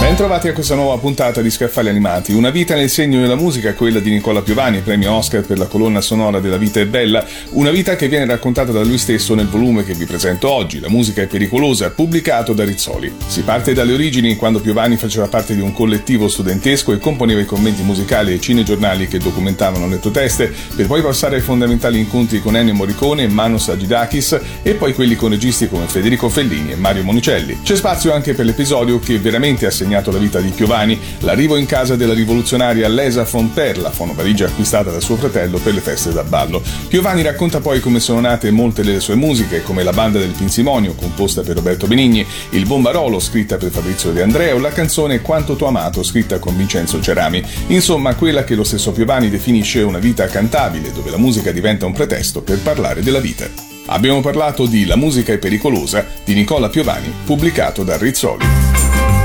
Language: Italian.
Bentrovati a questa nuova puntata di Scaffali Animati. Una vita nel segno della musica, quella di Nicola Piovani, premio Oscar per la colonna sonora della vita è bella. Una vita che viene raccontata da lui stesso nel volume che vi presento oggi, La musica è pericolosa, pubblicato da Rizzoli. Si parte dalle origini quando Piovani faceva parte di un collettivo studentesco e componeva i commenti musicali ai cinegiornali che documentavano le proteste, per poi passare ai fondamentali incontri con Ennio Morricone e Manos Agidakis e poi quelli con registi come Federico Fellini e Mario Monicelli. C'è spazio anche per l'episodio che veramente ha segnato segnato la vita di Piovani, l'arrivo in casa della rivoluzionaria Lesa Fonter, la fonovaligia acquistata da suo fratello per le feste da ballo. Piovani racconta poi come sono nate molte delle sue musiche, come la banda del Pinsimonio, composta per Roberto Benigni, il Bombarolo, scritta per Fabrizio De Andrea, o la canzone Quanto tu amato, scritta con Vincenzo Cerami. Insomma, quella che lo stesso Piovani definisce una vita cantabile, dove la musica diventa un pretesto per parlare della vita. Abbiamo parlato di La musica è pericolosa di Nicola Piovani, pubblicato da Rizzoli.